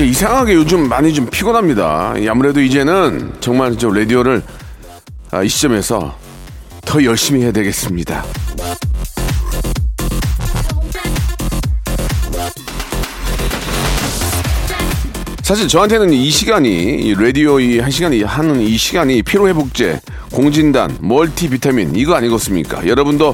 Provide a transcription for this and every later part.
이상하게 요즘 많이 좀 피곤합니다 아무래도 이제는 정말 저 라디오를 아, 이 시점에서 더 열심히 해야 되겠습니다 사실 저한테는 이 시간이 이 라디오 이 한 시간이 하는 이 시간이 피로 회복제, 공진단, 멀티 비타민 이거 아니겠습니까? 여러분도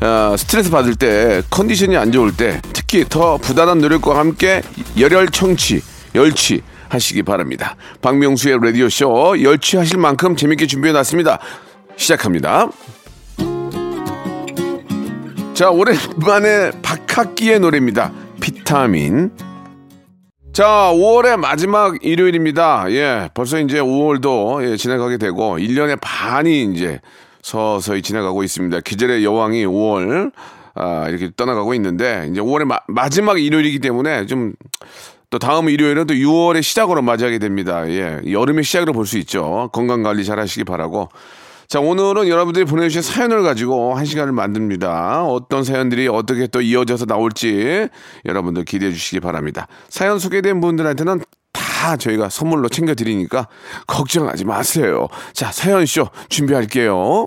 어, 스트레스 받을 때 컨디션이 안 좋을 때 특히 더 부단한 노력과 함께 열혈 청취, 열취 하시기 바랍니다. 박명수의 라디오 쇼 열취하실 만큼 재밌게 준비해 놨습니다. 시작합니다. 자, 오랜만에 박학기의 노래입니다. 비타민. 자, 5월의 마지막 일요일입니다. 예, 벌써 이제 5월도 예, 지나가게 되고 1년의 반이 이제 서서히 지나가고 있습니다. 기절의 여왕이 5월 아, 이렇게 떠나가고 있는데 이제 5월의 마, 마지막 일요일이기 때문에 좀 또 다음 일요일은 또 6월의 시작으로 맞이하게 됩니다. 예, 여름의 시작으로 볼 수 있죠. 건강 관리 잘 하시기 바라고. 자, 오늘은 여러분들이 보내주신 사연을 가지고 한 시간을 만듭니다. 어떤 사연들이 어떻게 또 이어져서 나올지 여러분들 기대해 주시기 바랍니다. 사연 소개된 분들한테는 다 저희가 선물로 챙겨드리니까 걱정하지 마세요. 자, 사연쇼 준비할게요.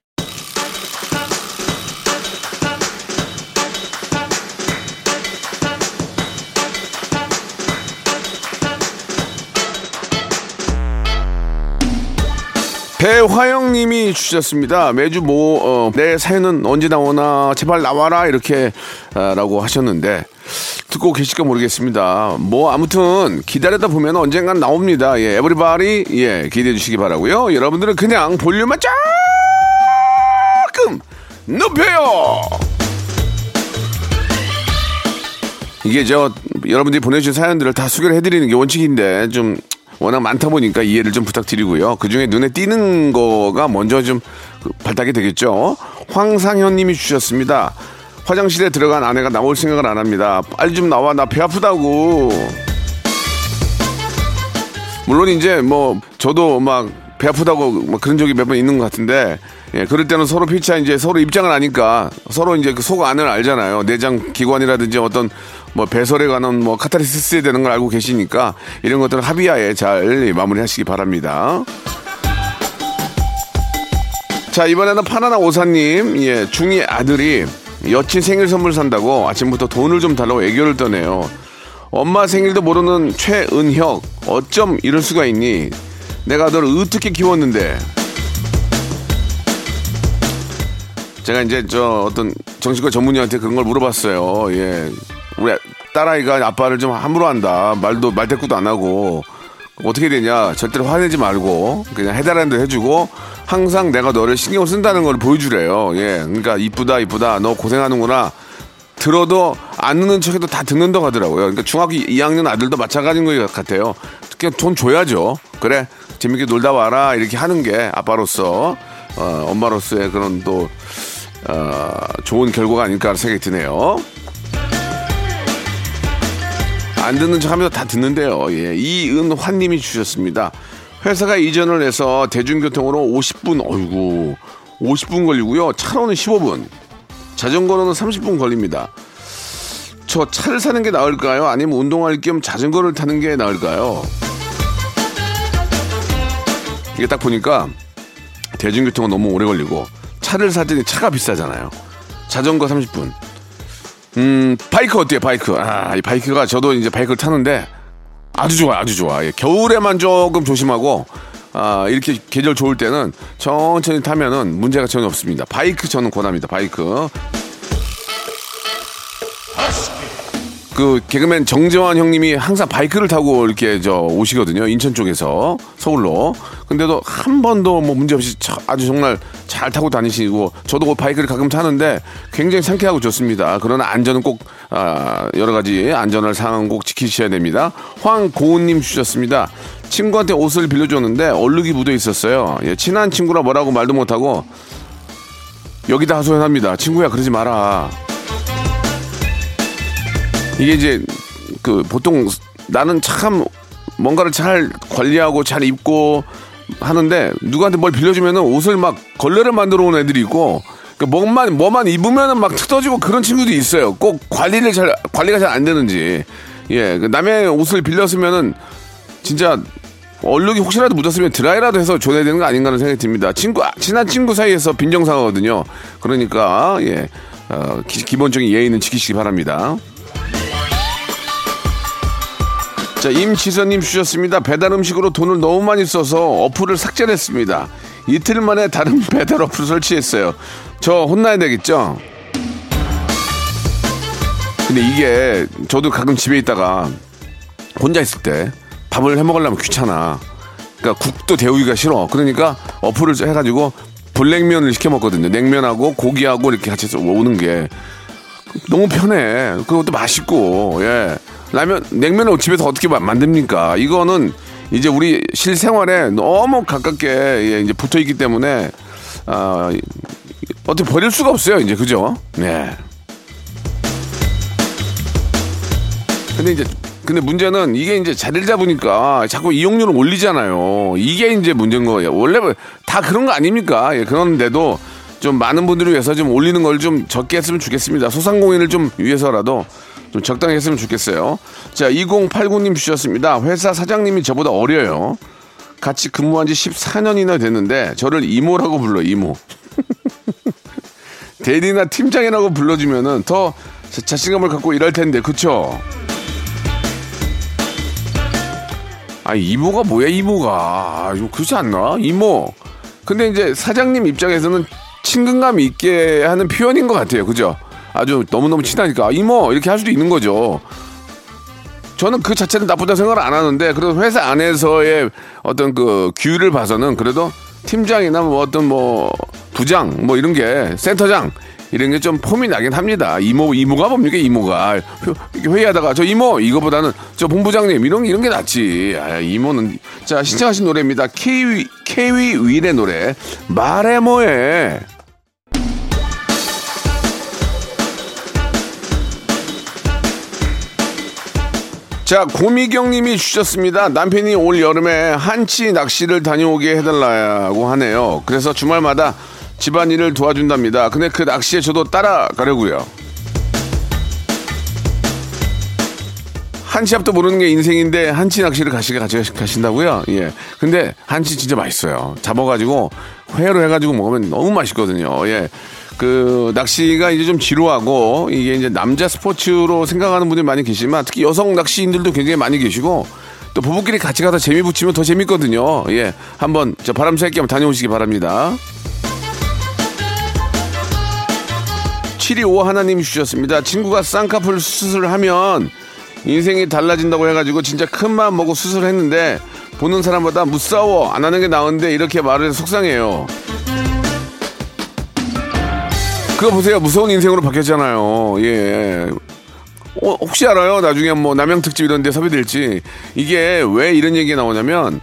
배화영 님이 주셨습니다. 매주 뭐, 어, 내 사연은 언제 나오나, 제발 나와라, 이렇게, 아, 라고 하셨는데, 듣고 계실까 모르겠습니다. 뭐, 아무튼, 기다리다 보면 언젠간 나옵니다. 예, 에브리바디, 예, 기대해 주시기 바라고요 여러분들은 그냥 볼륨만 조금 높여요! 이게 저, 여러분들이 보내주신 사연들을 다 소개를 해드리는 게 원칙인데, 좀, 워낙 많다 보니까 이해를 좀 부탁드리고요. 그 중에 눈에 띄는 거가 먼저 좀 그, 발탁이 되겠죠. 황상현 님이 주셨습니다. 화장실에 들어간 아내가 나올 생각을 안 합니다. 빨리 좀 나와. 나 배 아프다고. 물론 이제 뭐 저도 막 배 아프다고 막 그런 적이 몇 번 있는 것 같은데 예, 그럴 때는 서로 피차 이제 서로 입장을 아니까 서로 이제 그 속 안을 알잖아요. 내장 기관이라든지 어떤 뭐 배설에 관한 뭐 카타르시스에 되는 걸 알고 계시니까 이런 것들은 합의하에 잘 마무리하시기 바랍니다. 자 이번에는 파나나 오사님 예 중이 아들이 여친 생일 선물 산다고 아침부터 돈을 좀 달라고 애교를 떠네요. 엄마 생일도 모르는 최은혁 어쩜 이럴 수가 있니? 내가 너를 어떻게 키웠는데? 제가 이제 저 어떤 정신과 전문의한테 그런 걸 물어봤어요. 예, 우리 딸아이가 아빠를 좀 함부로 한다. 말도 말대꾸도 안 하고 어떻게 되냐? 절대로 화내지 말고 그냥 해달라는 대로 해주고 항상 내가 너를 신경 쓴다는 걸 보여주래요. 예, 그러니까 이쁘다 이쁘다 너 고생하는구나. 들어도 안 듣는 척해도 다 듣는다고 하더라고요. 그러니까 중학교 2학년 아들도 마찬가지인 것 같아요. 그냥 돈 줘야죠. 그래 재밌게 놀다 와라 이렇게 하는 게 아빠로서 어, 엄마로서의 그런 또 어, 좋은 결과가 아닐까 생각이 드네요. 안 듣는 척 하면서 다 듣는데요. 예. 이은환님이 주셨습니다. 회사가 이전을 해서 대중교통으로 50분, 어이구, 50분 걸리고요. 차로는 15분, 자전거로는 30분 걸립니다. 저 차를 사는 게 나을까요? 아니면 운동할 겸 자전거를 타는 게 나을까요? 이게 딱 보니까 대중교통은 너무 오래 걸리고 차를 사자니 차가 비싸잖아요. 자전거 30분. 음, 바이크 어때요, 바이크? 아, 이 바이크가 저도 이제 바이크를 타는데 아주 좋아, 아주 좋아. 예, 겨울에만 조금 조심하고 아, 이렇게 계절 좋을 때는 천천히 타면은 문제가 전혀 없습니다. 바이크 저는 권합니다. 바이크. 그 개그맨 정재환 형님이 항상 바이크를 타고 이렇게 저 오시거든요. 인천 쪽에서 서울로. 근데도 한 번도 뭐 문제 없이 차- 아주 정말 잘 타고 다니시고 저도 그 바이크를 가끔 타는데 굉장히 상쾌하고 좋습니다. 그러나 안전은 꼭 아, 여러 가지 안전할 상황 꼭 지키셔야 됩니다. 황고은님 주셨습니다. 친구한테 옷을 빌려줬는데 얼룩이 묻어 있었어요. 예, 친한 친구라 뭐라고 말도 못하고 여기다 하소연합니다. 친구야 그러지 마라. 이게 이제 그 보통 나는 참 뭔가를 잘 관리하고 잘 입고 하는데 누구한테 뭘 빌려주면은 옷을 막 걸레를 만들어 온 애들이 있고 그 뭐만 뭐만 입으면은 막 뜯어지고 그런 친구들이 있어요. 꼭 관리를 잘 관리가 잘 안 되는지 예그 남의 옷을 빌렸으면은 진짜 얼룩이 혹시라도 묻었으면 드라이라도 해서 줘야 되는 거 아닌가 하는 생각이 듭니다. 친구 친한 친구 사이에서 빈정상하거든요. 그러니까 예 어, 기, 기본적인 예의는 지키시기 바랍니다. 자, 임지선님 주셨습니다. 배달 음식으로 돈을 너무 많이 써서 어플을 삭제했습니다. 이틀 만에 다른 배달 어플 설치했어요. 저 혼나야 되겠죠? 근데 이게 저도 가끔 집에 있다가 혼자 있을 때 밥을 해 먹으려면 귀찮아. 그러니까 국도 데우기가 싫어. 그러니까 어플을 해가지고 블랙면을 시켜 먹거든요. 냉면하고 고기하고 이렇게 같이 오는 게 너무 편해. 그것도 맛있고, 예. 라면, 냉면을 집에서 어떻게 마- 만듭니까? 이거는 이제 우리 실생활에 너무 가깝게 예, 이제 붙어 있기 때문에, 아, 어떻게 버릴 수가 없어요, 이제. 그죠? 네. 근데 이제, 근데 문제는 이게 이제 자리를 잡으니까 자꾸 이용료를 올리잖아요. 이게 이제 문제인 거예요. 원래 다 그런 거 아닙니까? 예, 그런데도 좀 많은 분들을 위해서 좀 올리는 걸 좀 적게 했으면 좋겠습니다. 소상공인을 좀 위해서라도 좀 적당히 했으면 좋겠어요. 자, 2089님 주셨습니다. 회사 사장님이 저보다 어려요. 같이 근무한 지 14년이나 됐는데 저를 이모라고 불러, 이모. 대리나 팀장이라고 불러주면은 더 자- 자신감을 갖고 일할 텐데, 그쵸? 아, 이모가 뭐야, 이모가. 아, 이거 그렇지 않나? 이모. 근데 이제 사장님 입장에서는 친근감 있게 하는 표현인 것 같아요. 그죠? 아주 너무너무 친하니까. 아, 이모! 이렇게 할 수도 있는 거죠. 저는 그 자체는 나쁘다 생각을 안 하는데, 그래도 회사 안에서의 어떤 그 규율을 봐서는 그래도 팀장이나 뭐 어떤 뭐 부장, 뭐 이런 게 센터장, 이런 게 좀 폼이 나긴 합니다. 이모, 이모가 뭡니까, 이모가. 회- 이렇게 회의하다가 저 이모, 이거보다는 저 본부장님, 이런, 이런 게 낫지. 아, 이모는. 자, 신청하신 노래입니다. 케이위, 케이위 윌의 노래. 말해 뭐해. 자, 고미경 님이 주셨습니다. 남편이 올 여름에 한치 낚시를 다녀오게 해달라고 하네요. 그래서 주말마다 집안일을 도와준답니다. 근데 그 낚시에 저도 따라가려고요. 한치 앞도 모르는 게 인생인데 한치 낚시를 가시, 가시, 가신다고요? 예. 근데 한치 진짜 맛있어요. 잡아가지고 회로 해가지고 먹으면 너무 맛있거든요. 예. 그 낚시가 이제 좀 지루하고 이게 이제 남자 스포츠로 생각하는 분들이 많이 계시지만 특히 여성 낚시인들도 굉장히 많이 계시고 또 부부끼리 같이 가서 재미 붙이면 더 재밌거든요. 예. 한번 저 바람 쐴겸 다녀오시기 바랍니다. 725 하나님이 주셨습니다. 친구가 쌍꺼풀 수술을 하면 인생이 달라진다고 해가지고 진짜 큰 마음 먹고 수술했는데 보는 사람보다 무싸워 안 하는 게 나은데 이렇게 말을 해서 속상해요. 그거 보세요. 무서운 인생으로 바뀌었잖아요. 예. 어, 혹시 알아요? 나중에 뭐 남양 특집 이런 데 섭외될지. 이게 왜 이런 얘기가 나오냐면,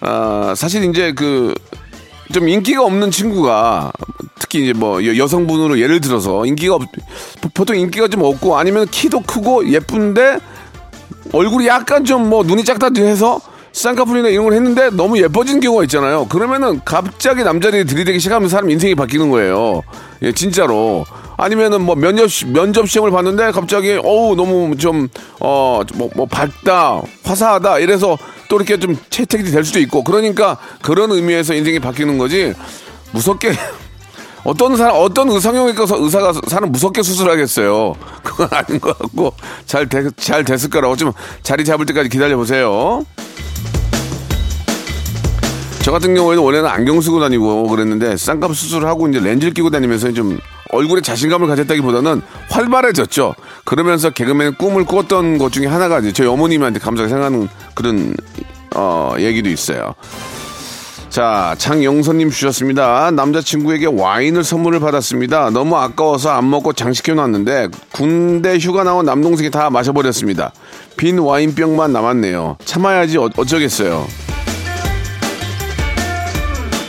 아, 사실 이제 그, 좀 인기가 없는 친구가 특히 이제 뭐 여- 여성분으로 예를 들어서 인기가 없, 보- 보통 인기가 좀 없고 아니면 키도 크고 예쁜데 얼굴이 약간 좀 뭐 눈이 작다 해서 쌍꺼풀이나 이런 걸 했는데 너무 예뻐진 경우가 있잖아요. 그러면은 갑자기 남자들이 들이대기 시작하면 사람 인생이 바뀌는 거예요. 예, 진짜로. 아니면은 뭐 면접 시- 면접 시험을 봤는데 갑자기 어우 너무 좀 어 뭐 뭐 밝다 화사하다 이래서 또 이렇게 좀 채택이 될 수도 있고 그러니까 그런 의미에서 인생이 바뀌는 거지 무섭게 어떤 사람 어떤 의상형외과 의사가 사람 무섭게 수술하겠어요. 그건 아닌 것 같고 잘, 되, 잘 됐을 거라고 좀 자리 잡을 때까지 기다려 보세요. 저 같은 경우에는 원래는 안경 쓰고 다니고 그랬는데 쌍꺼풀 수술을 하고 이제 렌즈를 끼고 다니면서 좀 얼굴에 자신감을 가졌다기보다는 활발해졌죠. 그러면서 개그맨 꿈을 꿨던 것 중에 하나가 이제 저희 어머님한테 감사하게 생각하는 그런 어, 얘기도 있어요. 자, 장영선님 주셨습니다. 남자친구에게 와인을 선물을 받았습니다. 너무 아까워서 안 먹고 장식해놨는데 군대 휴가 나온 남동생이 다 마셔버렸습니다. 빈 와인병만 남았네요. 참아야지 어, 어쩌겠어요.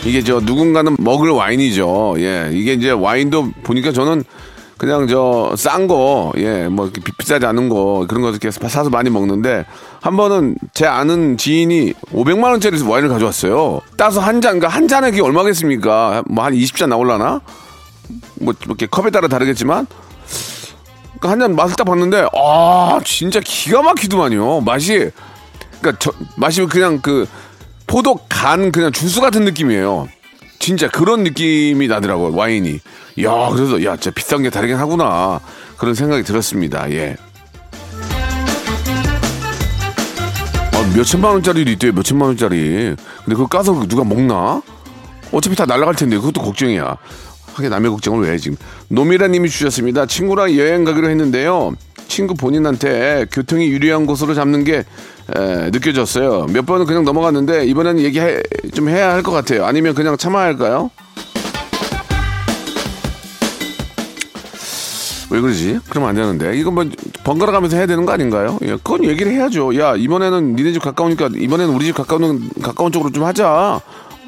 이게 저 누군가는 먹을 와인이죠. 예, 이게 이제 와인도 보니까 저는 그냥 저 싼 거, 예, 뭐 비싸지 않은 거 그런 거 이렇게 사서 많이 먹는데 한 번은 제 아는 지인이 500만 원짜리 와인을 가져왔어요. 따서 한 잔, 그러니까 한 잔에 그게 얼마겠습니까? 뭐 한 20잔 나올라나? 뭐 이렇게 컵에 따라 다르겠지만 한 잔 맛을 딱 봤는데 아 진짜 기가 막히더만요. 맛이 그러니까 저, 맛이 그냥 그 포도 간 그냥 주스 같은 느낌이에요. 진짜 그런 느낌이 나더라고요 와인이. 야 그래서 야 진짜 비싼 게 다르긴 하구나 그런 생각이 들었습니다. 예. 몇 천만 원짜리도 있대요 몇 천만 원짜리. 근데 그거 까서 누가 먹나? 어차피 다 날아갈 텐데 그것도 걱정이야. 하게 남의 걱정을 왜 해, 지금. 노미라님이 주셨습니다. 친구랑 여행 가기로 했는데요. 친구 본인한테 교통이 유리한 곳으로 잡는 게 에, 느껴졌어요. 몇 번은 그냥 넘어갔는데 이번에는 얘기 좀 해야 할 것 같아요. 아니면 그냥 참아야 할까요? 왜 그러지? 그러면 안 되는데. 이건 뭐 번갈아 가면서 해야 되는 거 아닌가요? 예, 그건 얘기를 해야죠. 야, 이번에는 니네 집 가까우니까 이번에는 우리 집 가까운 가까운 쪽으로 좀 하자.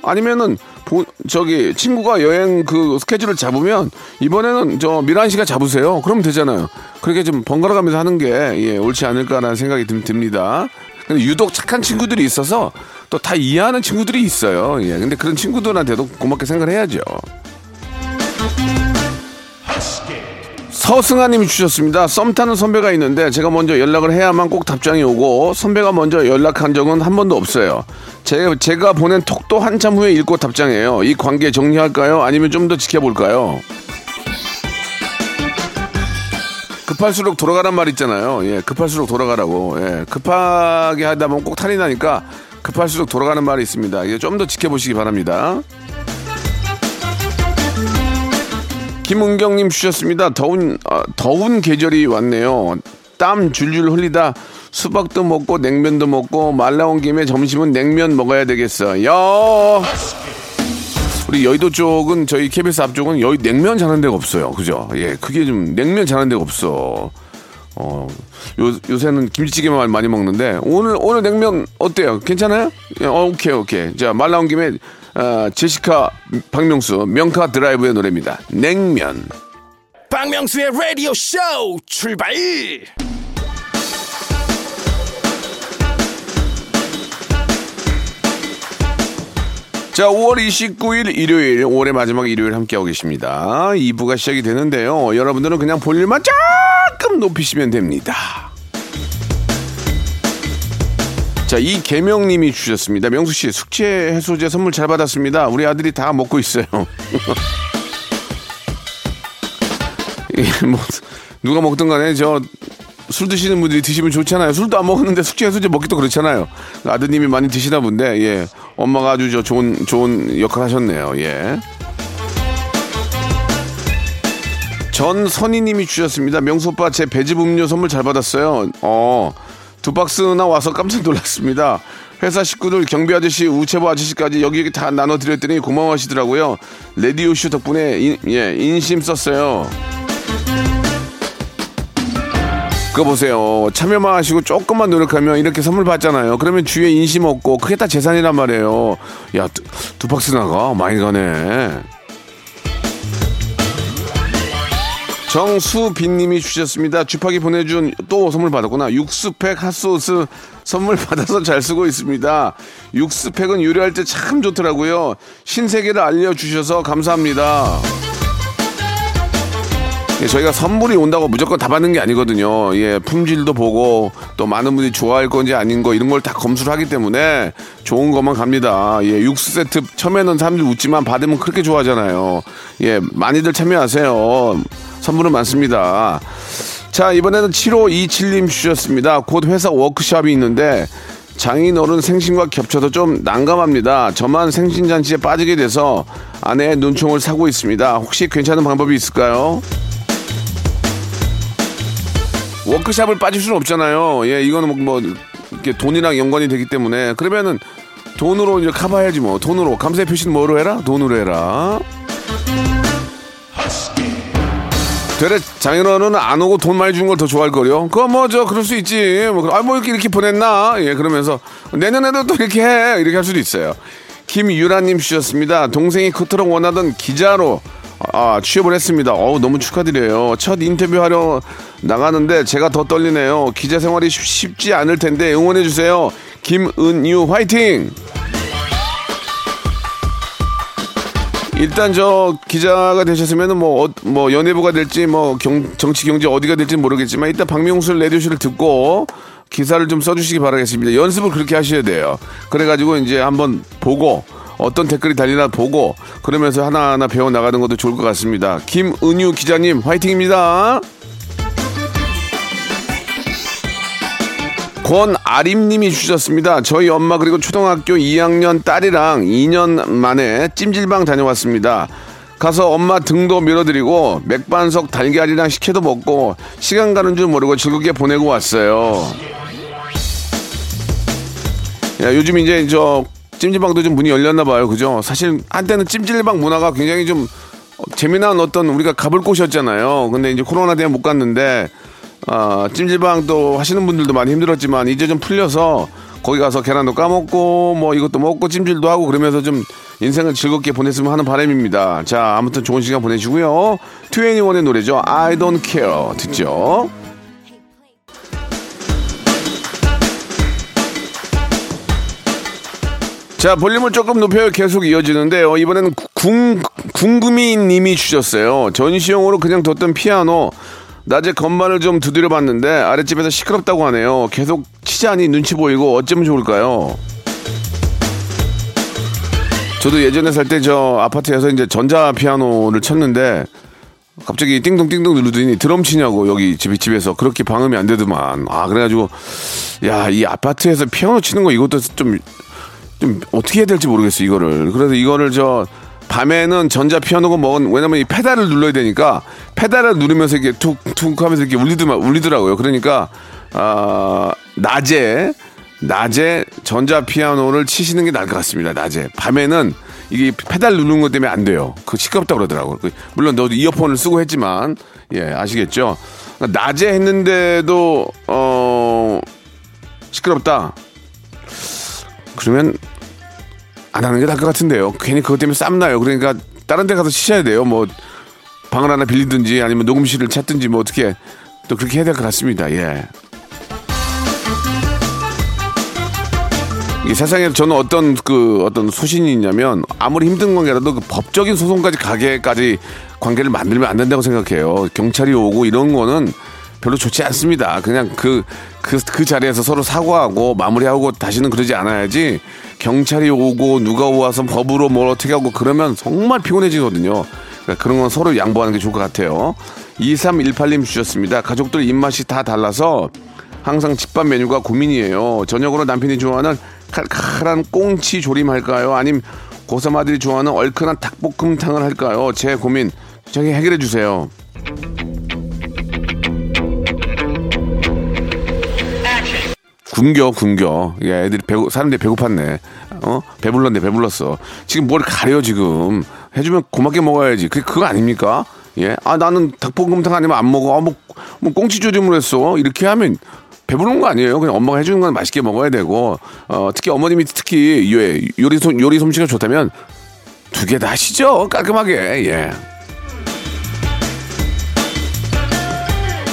아니면은 보- 저기 친구가 여행 그 스케줄을 잡으면 이번에는 저 미란 씨가 잡으세요. 그러면 되잖아요. 그렇게 좀 번갈아 가면서 하는 게 예, 옳지 않을까라는 생각이 듭- 듭니다. 근데 유독 착한 친구들이 있어서 또 다 이해하는 친구들이 있어요. 예. 근데 그런 친구들한테도 고맙게 생각을 해야죠. 서승아님이 주셨습니다. 썸 타는 선배가 있는데 제가 먼저 연락을 해야만 꼭 답장이 오고 선배가 먼저 연락한 적은 한 번도 없어요. 제, 제가 보낸 톡도 한참 후에 읽고 답장해요. 이 관계 정리할까요? 아니면 좀 더 지켜볼까요? 급할수록 돌아가란 말 있잖아요. 예, 급할수록 돌아가라고. 예, 급하게 하다 보면 꼭 탈이 나니까 급할수록 돌아가는 말이 있습니다. 예, 좀 더 지켜보시기 바랍니다. 김은경님 주셨습니다. 더운 아, 더운 계절이 왔네요. 땀 줄줄 흘리다 수박도 먹고 냉면도 먹고 말 나온 김에 점심은 냉면 먹어야 되겠어. 요 우리 여의도 쪽은 저희 KBS 앞쪽은 여의 냉면 잘하는 데가 없어요. 그죠? 예, 그게 좀 냉면 잘하는 데가 없어. 어, 요, 요새는 김치찌개만 많이 먹는데, 오늘, 오늘 냉면 어때요? 괜찮아요? 예, 어, 오케이, 오케이. 자, 말 나온 김에, 아, 제시카, 박명수, 명카 드라이브의 노래입니다. 냉면. 박명수의 라디오 쇼 출발 자, 5월 29일 일요일, 5월의 마지막 일요일 함께하고 계십니다. 2부가 시작이 되는데요. 여러분들은 그냥 볼륨만 조금 높이시면 됩니다. 자, 이계명님이 주셨습니다. 명수 씨, 숙취 해소제 선물 잘 받았습니다. 우리 아들이 다 먹고 있어요. 이게 뭐, 누가 먹든 간에 저, 술 드시는 분들이 드시면 좋잖아요. 술도 안 먹었는데 숙취 해소제 먹기도 그렇잖아요. 아드님이 많이 드시나 본데, 예. 엄마가 아주 저 좋은, 좋은 역할 하셨네요. 예. 전 선희님이 주셨습니다. 명수 오빠 제 배즙 음료 선물 잘 받았어요. 어, 두 박스나 와서 깜짝 놀랐습니다. 회사 식구들 경비 아저씨, 우체부 아저씨까지 여기 다 나눠드렸더니 고마워하시더라고요. 레디오쇼 덕분에 인, 예, 인심 썼어요. 그거 보세요. 참여만 하시고 조금만 노력하면 이렇게 선물 받잖아요. 그러면 주위에 인심 없고 그게 다 재산이란 말이에요. 야, 두, 두 박스 나가? 많이 가네. 정수빈님이 주셨습니다. 주파기 보내준 또 선물 받았구나. 육수팩 핫소스 선물 받아서 잘 쓰고 있습니다. 육수팩은 요리할 때 참 좋더라고요. 신세계를 알려주셔서 감사합니다. 예, 저희가 선물이 온다고 무조건 다 받는 게 아니거든요. 예, 품질도 보고 또 많은 분들이 좋아할 건지 아닌 거 이런 걸 다 검수를 하기 때문에 좋은 것만 갑니다. 예, 육수 세트 처음에는 사람들이 웃지만 받으면 그렇게 좋아하잖아요. 예, 많이들 참여하세요. 선물은 많습니다. 자, 이번에는 7527님 주셨습니다. 곧 회사 워크숍이 있는데 장인어른 생신과 겹쳐서 좀 난감합니다. 저만 생신잔치에 빠지게 돼서 아내의 눈총을 사고 있습니다. 혹시 괜찮은 방법이 있을까요? 워크샵을 빠질 수는 없잖아요. 예, 이거는 뭐, 뭐 이렇게 돈이랑 연관이 되기 때문에 그러면은 돈으로 이제 커버해야지 뭐. 돈으로 감사의 표시는 뭐로 해라? 돈으로 해라. 되레 장인어른은 안 오고 돈 많이 준걸더 좋아할 거요. 그거 뭐 저 그럴 수 있지. 뭐, 아, 뭐 이렇게 이렇게 보냈나? 예, 그러면서 내년에도 또 이렇게 해. 이렇게 할 수도 있어요. 김유라님 주셨습니다. 동생이 그토록 원하던 기자로 아, 취업을 했습니다. 어우, 너무 축하드려요. 첫 인터뷰하러 나가는데 제가 더 떨리네요. 기자 생활이 쉽, 쉽지 않을 텐데 응원해주세요. 김은유 화이팅! 일단 저 기자가 되셨으면 뭐, 어, 뭐 연예부가 될지 뭐 경, 정치 경제 어디가 될지 모르겠지만 일단 박명수 레디오쇼를 듣고 기사를 좀 써주시기 바라겠습니다. 연습을 그렇게 하셔야 돼요. 그래가지고 이제 한번 보고 어떤 댓글이 달리나 보고 그러면서 하나하나 배워 나가는 것도 좋을 것 같습니다. 김은유 기자님 화이팅입니다. 권아림님이 주셨습니다. 저희 엄마 그리고 초등학교 2학년 딸이랑 2년 만에 찜질방 다녀왔습니다. 가서 엄마 등도 밀어드리고 맥반석 달걀이랑 식혜도 먹고 시간 가는 줄 모르고 즐겁게 보내고 왔어요. 야, 요즘 이제 저 찜질방도 좀 문이 열렸나 봐요. 그죠? 사실 한때는 찜질방 문화가 굉장히 좀 재미난 어떤 우리가 가볼 곳이었잖아요. 근데 이제 코로나 때문에 못 갔는데 아, 찜질방도 하시는 분들도 많이 힘들었지만 이제 좀 풀려서 거기 가서 계란도 까먹고 뭐 이것도 먹고 찜질도 하고 그러면서 좀 인생을 즐겁게 보냈으면 하는 바람입니다. 자, 아무튼 좋은 시간 보내시고요. 2NE1의 노래죠. I don't care. 듣죠? 자, 볼륨을 조금 높여 계속 이어지는데요. 이번에는 궁, 궁금이 님이 주셨어요. 전시용으로 그냥 뒀던 피아노. 낮에 건반을 좀 두드려 봤는데 아랫집에서 시끄럽다고 하네요. 계속 치자니 눈치 보이고 어쩌면 좋을까요? 저도 예전에 살 때 저 아파트에서 이제 전자 피아노를 쳤는데 갑자기 띵동띵동 누르더니 드럼 치냐고 여기 집, 집에서 그렇게 방음이 안 되더만. 아, 그래가지고 야, 이 아파트에서 피아노 치는 거 이것도 좀, 좀 어떻게 해야 될지 모르겠어, 이거를. 그래서 이거를 저 밤에는 전자 피아노가 먹은 왜냐면 이 페달을 눌러야 되니까 페달을 누르면서 이렇게 툭툭 하면서 이렇게 울리더만 울리더라고요. 그러니까 아 낮에 낮에 전자 피아노를 치시는 게 나을 것 같습니다. 낮에 밤에는 이게 페달 누르는 것 때문에 안 돼요. 그 시끄럽다 그러더라고요. 그 물론 너도 이어폰을 쓰고 했지만 예 아시겠죠? 낮에 했는데도 어 시끄럽다. 그러면 안 하는 게 나을 것 같은데요. 괜히 그것 때문에 쌈나요. 그러니까 다른 데 가서 치셔야 돼요. 뭐 방을 하나 빌리든지 아니면 녹음실을 찾든지 뭐 어떻게 또 그렇게 해야 될 것 같습니다. 예. 이 세상에 저는 어떤 그 어떤 소신이 있냐면 아무리 힘든 관계라도 그 법적인 소송까지 가게까지 관계를 만들면 안 된다고 생각해요. 경찰이 오고 이런 거는 별로 좋지 않습니다. 그냥 그, 그, 그 자리에서 서로 사과하고 마무리하고 다시는 그러지 않아야지 경찰이 오고 누가 와서 법으로 뭘 어떻게 하고 그러면 정말 피곤해지거든요. 그러니까 그런 건 서로 양보하는 게 좋을 것 같아요. 2318님 주셨습니다. 가족들 입맛이 다 달라서 항상 집밥 메뉴가 고민이에요. 저녁으로 남편이 좋아하는 칼칼한 꽁치 조림 할까요? 아님 고삼 아들이 좋아하는 얼큰한 닭볶음탕을 할까요? 제 고민 저기 해결해 주세요. 굶겨 굶겨. 예, 애들이 배고 사람들이 배고팠네. 어? 배불렀네 배불렀어. 지금 뭘 가려 지금? 해주면 고맙게 먹어야지. 그게 그거 아닙니까? 예아 나는 닭볶음탕 아니면 안 먹어. 아, 뭐, 뭐 꽁치조림을 했어. 이렇게 하면 배부른 거 아니에요. 그냥 엄마가 해주는 건 맛있게 먹어야 되고. 어 특히 어머님이 특히 예, 요리 솜 요리 솜씨가 좋다면 두 개 다 하시죠. 깔끔하게. 예.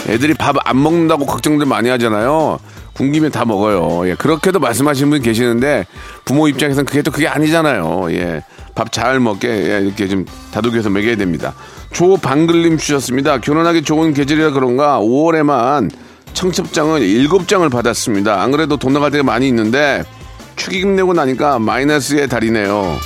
애들이 밥 안 먹는다고 걱정들 많이 하잖아요. 굶기면 다 먹어요. 예, 그렇게도 말씀하시는 분 계시는데 부모 입장에서는 그게 또 그게 아니잖아요. 예, 밥 잘 먹게 예, 이렇게 좀 다독여서 먹여야 됩니다. 조방글님 주셨습니다. 결혼하기 좋은 계절이라 그런가 5월에만 청첩장을 7장을 받았습니다. 안 그래도 돈 나갈 때가 많이 있는데 축의금 내고 나니까 마이너스의 달이네요.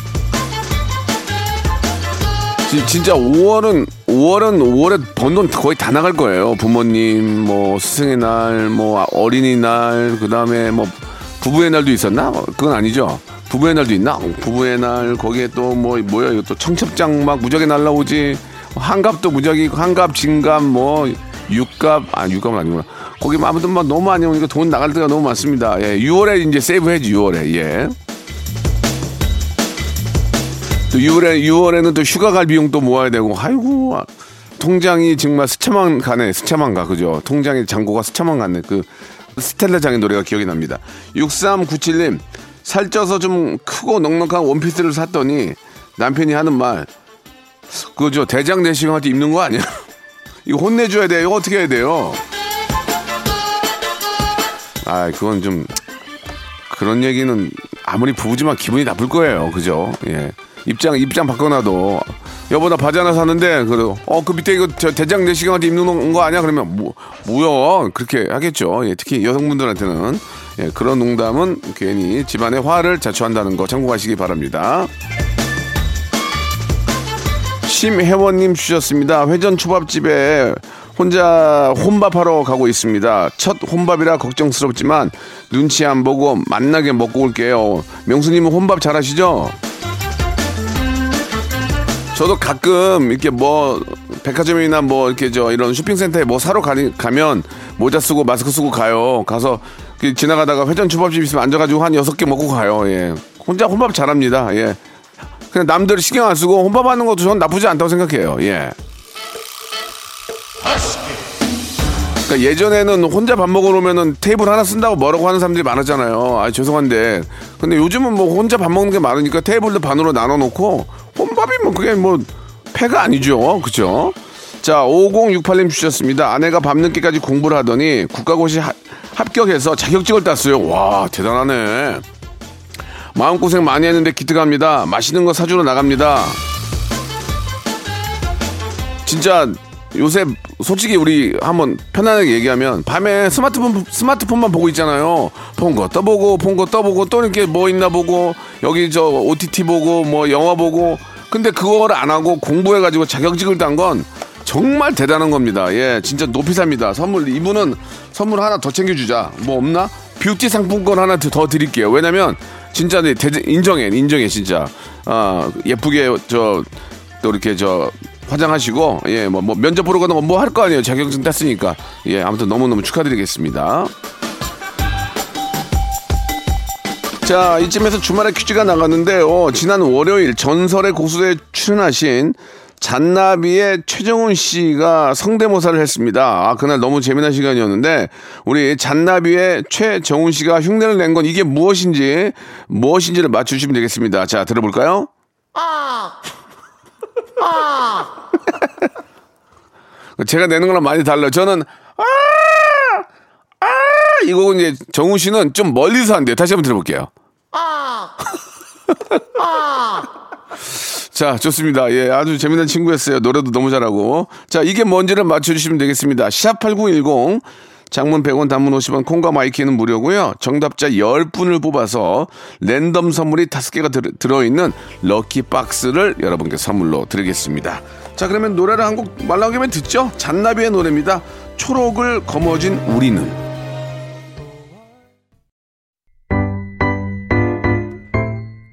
지- 진짜 5월은 5월은 5월에 번 돈 거의 다 나갈 거예요. 부모님, 뭐 스승의 날, 뭐 어린이날, 그 다음에 뭐 부부의 날도 있었나? 어, 그건 아니죠. 부부의 날도 있나? 어, 부부의 날 거기에 또 뭐 뭐야 이거 또 청첩장 막 무지하게 날라오지. 한갑도 있고, 한갑, 진갑 뭐 육갑 아 육갑은 아니구나. 거기 뭐 아무튼 막 너무 많이 오니까 돈 나갈 때가 너무 많습니다. 예, 6월에 이제 세이브해지 6월에 예. 또 6월에 6월에는 또 휴가 갈 비용 또 모아야 되고 아이고 통장이 정말 스쳐만 가네 스쳐만 가 그죠? 통장의 잔고가 스쳐만 가네 그 스텔라 장의 노래가 기억이 납니다. 6397님 살쪄서 좀 크고 넉넉한 원피스를 샀더니 남편이 하는 말 그죠? 대장 내시경 할때 입는 거 아니야? 이거 혼내줘야 돼요? 이거 어떻게 해야 돼요? 아 그건 좀 그런 얘기는 아무리 부부지만 기분이 나쁠 거예요. 그죠? 예 입장 입장 바꿔놔도 여보 나 바지 하나 샀는데 그래도 어그 밑에 이거 저 대장 내시경한테 입는 거 아니야 그러면 뭐 뭐야 그렇게 하겠죠 예, 특히 여성분들한테는 예, 그런 농담은 괜히 집안의 화를 자초한다는 거 참고하시기 바랍니다. 심혜원님 주셨습니다. 회전 초밥집에 혼자 혼밥하러 가고 있습니다. 첫 혼밥이라 걱정스럽지만 눈치 안 보고 맛나게 먹고 올게요. 명수님은 혼밥 잘하시죠? 저도 가끔 이렇게 뭐 백화점이나 뭐 이렇게 저 이런 쇼핑센터에 뭐 사러 가니, 가면 모자 쓰고 마스크 쓰고 가요. 가서 그 지나가다가 회전 초밥집 있으면 앉아가지고 한 여섯 개 먹고 가요. 예. 혼자 혼밥 잘합니다. 예. 그냥 남들 신경 안 쓰고 혼밥하는 것도 저는 나쁘지 않다고 생각해요. 예. 그러니까 예전에는 혼자 밥 먹으러 오면은 테이블 하나 쓴다고 뭐라고 하는 사람들이 많았잖아요. 아 죄송한데. 근데 요즘은 뭐 혼자 밥 먹는 게 많으니까 테이블도 반으로 나눠 놓고 혼밥이면 그게 뭐 패가 아니죠. 그죠? 자, 5068님 주셨습니다. 아내가 밤늦게까지 공부를 하더니 국가고시 하- 합격해서 자격증을 땄어요. 와, 대단하네. 마음고생 많이 했는데 기특합니다. 맛있는 거 사주러 나갑니다. 진짜 요새 솔직히 우리 한번 편안하게 얘기하면 밤에 스마트폰 스마트폰만 보고 있잖아요. 본 거 떠보고 본 거 떠보고 또 이렇게 뭐 있나 보고 여기 저 OTT 보고 뭐 영화 보고 근데 그거를 안 하고 공부해 가지고 자격증을 딴 건 정말 대단한 겁니다. 예, 진짜 높이 삽니다. 선물 이분은 선물 하나 더 챙겨주자. 뭐 없나? 뷰티 상품권 하나 더- 더 드릴게요. 왜냐면 진짜 네, 대- 인정해, 인정해 진짜. 아 예쁘게 저 또 이렇게 저 화장하시고 예 뭐 뭐 면접 보러 가는 거뭐 할 거 아니에요 자격증 땄으니까 예 아무튼 너무 너무 축하드리겠습니다. 자 이쯤에서 주말에 퀴즈가 나갔는데요 지난 월요일 전설의 고수에 출연하신 잔나비의 최정훈 씨가 성대모사를 했습니다. 아, 그날 너무 재미난 시간이었는데, 우리 잔나비의 최정훈 씨가 흉내를 낸 건 이게 무엇인지, 무엇인지를 맞추시면 되겠습니다. 자, 들어볼까요? 제가 내는 거랑 많이 달라요. 저는 아! 아! 이거 이제 정우 씨는 좀 멀리서 한대요. 다시 한번 들어볼게요. 자, 좋습니다. 예, 아주 재미난 친구였어요. 노래도 너무 잘하고. 자, 이게 뭔지를 맞춰주시면 되겠습니다. 샵8910. 장문 100원, 단문 50원, 콩과 My K는 무료고요. 정답자 10분을 뽑아서 랜덤 선물이 5개가 들, 들어있는 lucky box를 여러분께 선물로 드리겠습니다. 자, 그러면 노래를 한 곡 말 나온 김에 듣죠? 잔나비의 노래입니다. 초록을 거머쥔 우리는.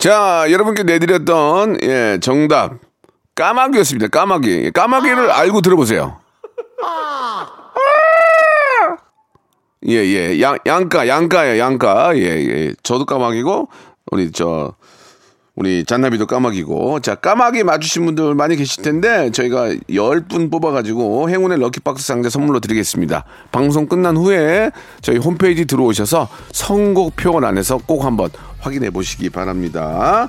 자, 여러분께 내드렸던 예, 정답 까마귀였습니다. 까마귀. 까마귀를 알고 들어보세요. 예, 예. 양, 양가, 양가예요, 양가. 예, 예. 저도 까마귀고, 우리 저, 우리 잔나비도 까마귀고. 자, 까마귀 맞으신 분들 많이 계실 텐데, 저희가 10분 뽑아가지고 행운의 럭키박스 상자 선물로 드리겠습니다. 방송 끝난 후에 저희 홈페이지 들어오셔서 선곡 표현 안에서 꼭 한번 확인해 보시기 바랍니다.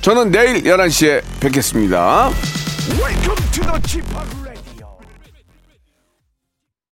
저는 내일 11시에 뵙겠습니다.